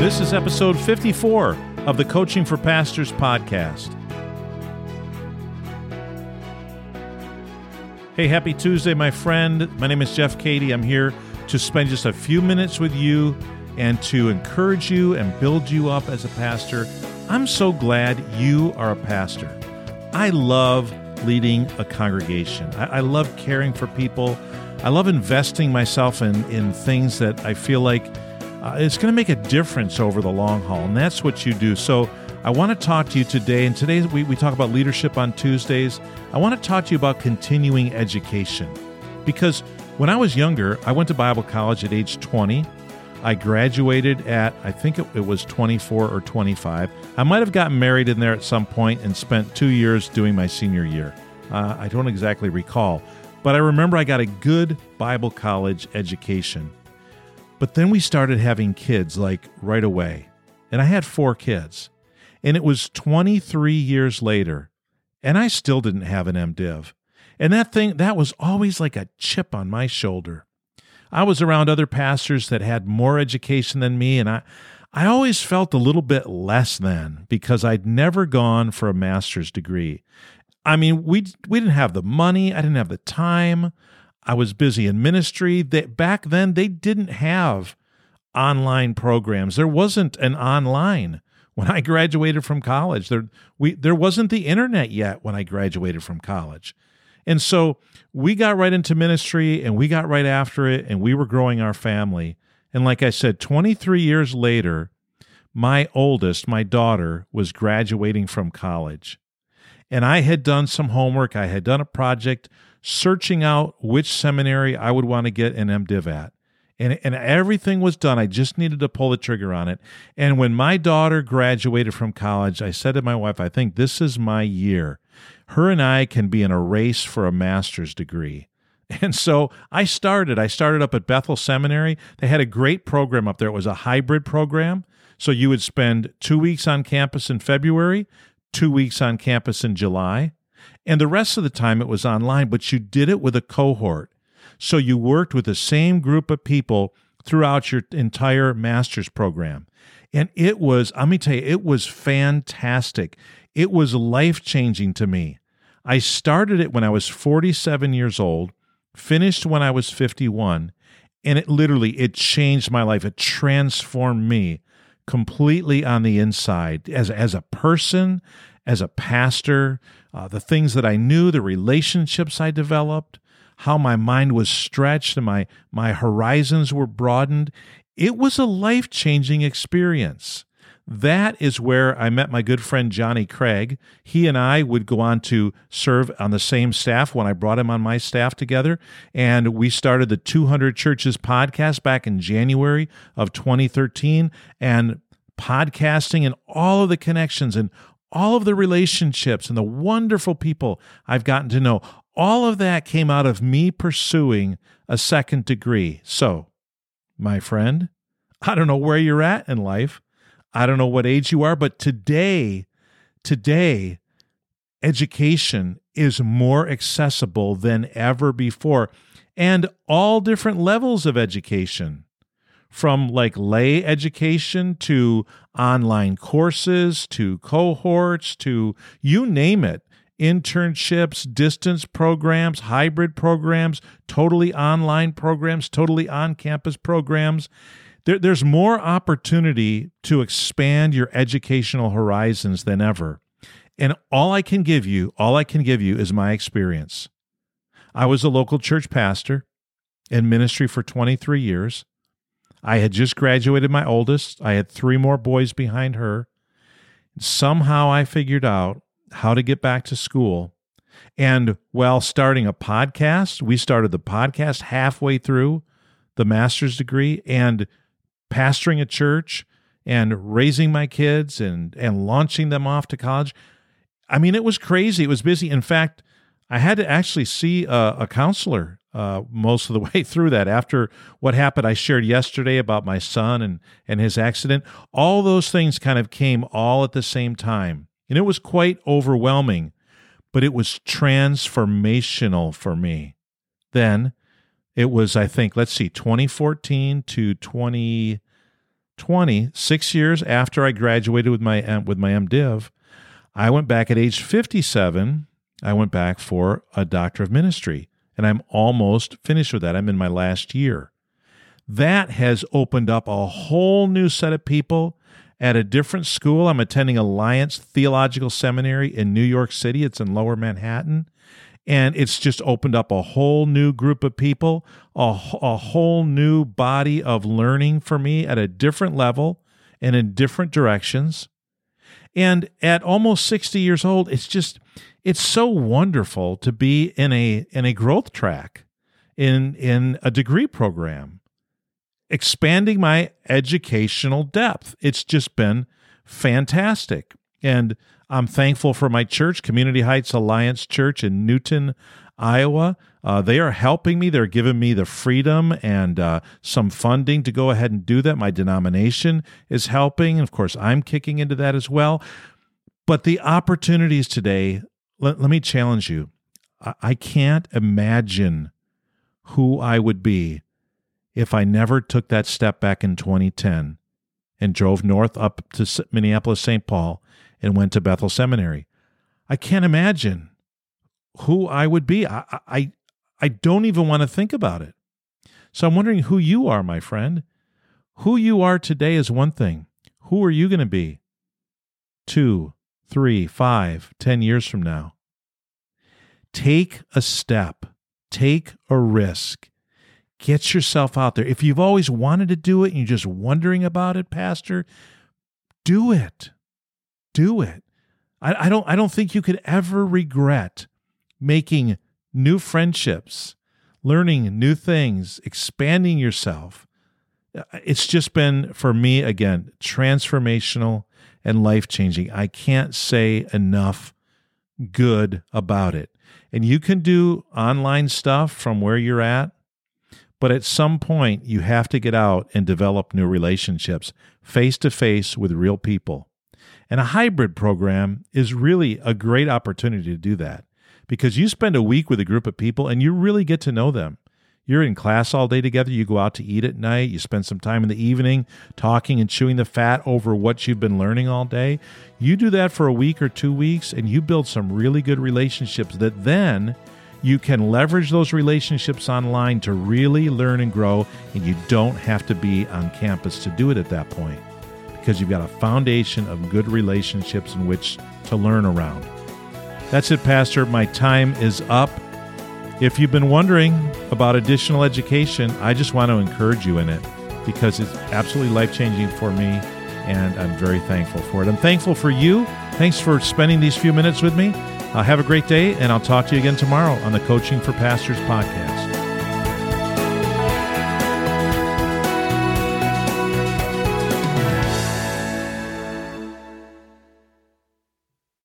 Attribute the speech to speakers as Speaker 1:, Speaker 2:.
Speaker 1: This is episode 54 of the Coaching for Pastors podcast. Hey, happy Tuesday, my friend. My name is Jeff Cady. I'm here to spend just a few minutes with you and to encourage you and build you up as a pastor. I'm so glad you are a pastor. I love leading a congregation, I, I love caring for people. I love investing myself in, in things that I feel like uh, it's going to make a difference over the long haul. And that's what you do. So I want to talk to you today. And today we, we talk about leadership on Tuesdays. I want to talk to you about continuing education. Because when I was younger, I went to Bible college at age 20. I graduated at, I think it, it was 24 or 25. I might have gotten married in there at some point and spent two years doing my senior year. Uh, I don't exactly recall. But I remember I got a good Bible college education. But then we started having kids like right away. And I had four kids. And it was 23 years later, and I still didn't have an MDiv. And that thing, that was always like a chip on my shoulder. I was around other pastors that had more education than me, and I, I always felt a little bit less than because I'd never gone for a master's degree. I mean, we we didn't have the money. I didn't have the time. I was busy in ministry. They, back then, they didn't have online programs. There wasn't an online when I graduated from college. There we there wasn't the internet yet when I graduated from college. And so we got right into ministry and we got right after it and we were growing our family. And like I said, 23 years later, my oldest, my daughter, was graduating from college and I had done some homework. I had done a project searching out which seminary I would want to get an MDiv at. And, and everything was done. I just needed to pull the trigger on it. And when my daughter graduated from college, I said to my wife, I think this is my year. Her and I can be in a race for a master's degree. And so I started. I started up at Bethel Seminary. They had a great program up there. It was a hybrid program. So you would spend two weeks on campus in February, two weeks on campus in July, and the rest of the time it was online, but you did it with a cohort. So you worked with the same group of people throughout your entire master's program. And it was, let me tell you, it was fantastic. It was life changing to me. I started it when I was 47 years old, finished when I was 51, and it literally it changed my life. It transformed me completely on the inside as as a person, as a pastor, uh, the things that I knew, the relationships I developed, how my mind was stretched and my my horizons were broadened. It was a life changing experience. That is where I met my good friend Johnny Craig. He and I would go on to serve on the same staff when I brought him on my staff together. And we started the 200 Churches podcast back in January of 2013. And podcasting and all of the connections and all of the relationships and the wonderful people I've gotten to know, all of that came out of me pursuing a second degree. So, my friend, I don't know where you're at in life. I don't know what age you are, but today, today, education is more accessible than ever before, and all different levels of education from like lay education to online courses to cohorts to you name it. Internships, distance programs, hybrid programs, totally online programs, totally on campus programs there, there's more opportunity to expand your educational horizons than ever. And all I can give you, all I can give you is my experience. I was a local church pastor in ministry for 23 years. I had just graduated my oldest. I had three more boys behind her. Somehow I figured out how to get back to school. And while starting a podcast, we started the podcast halfway through the master's degree. And pastoring a church and raising my kids and and launching them off to college. I mean, it was crazy. It was busy. In fact, I had to actually see a, a counselor uh, most of the way through that. After what happened, I shared yesterday about my son and and his accident. All those things kind of came all at the same time, and it was quite overwhelming. But it was transformational for me. Then it was, I think, let's see, 2014 to 20, 20, six years after I graduated with my with my MDiv, I went back at age 57. I went back for a doctor of ministry, and I'm almost finished with that. I'm in my last year. That has opened up a whole new set of people at a different school. I'm attending Alliance Theological Seminary in New York City. It's in Lower Manhattan. And it's just opened up a whole new group of people, a, a whole new body of learning for me at a different level and in different directions. And at almost 60 years old, it's just it's so wonderful to be in a in a growth track in in a degree program expanding my educational depth. It's just been fantastic. And I'm thankful for my church, Community Heights Alliance Church in Newton, Iowa. Uh, they are helping me. They're giving me the freedom and uh, some funding to go ahead and do that. My denomination is helping. And of course, I'm kicking into that as well. But the opportunities today, let, let me challenge you. I, I can't imagine who I would be if I never took that step back in 2010 and drove north up to Minneapolis, St. Paul, and went to Bethel Seminary. I can't imagine who I would be. I, I, I don't even want to think about it. So I'm wondering who you are, my friend. Who you are today is one thing. Who are you going to be two, three, five, ten years from now? Take a step, take a risk, Get yourself out there. If you've always wanted to do it and you're just wondering about it, Pastor, do it. Do it. I, I don't I don't think you could ever regret making new friendships, learning new things, expanding yourself. It's just been for me again transformational and life changing. I can't say enough good about it. And you can do online stuff from where you're at. But at some point, you have to get out and develop new relationships face to face with real people. And a hybrid program is really a great opportunity to do that because you spend a week with a group of people and you really get to know them. You're in class all day together. You go out to eat at night. You spend some time in the evening talking and chewing the fat over what you've been learning all day. You do that for a week or two weeks and you build some really good relationships that then you can leverage those relationships online to really learn and grow, and you don't have to be on campus to do it at that point because you've got a foundation of good relationships in which to learn around. That's it, Pastor. My time is up. If you've been wondering about additional education, I just want to encourage you in it because it's absolutely life changing for me, and I'm very thankful for it. I'm thankful for you. Thanks for spending these few minutes with me. Uh, have a great day, and I'll talk to you again tomorrow on the Coaching for Pastors podcast.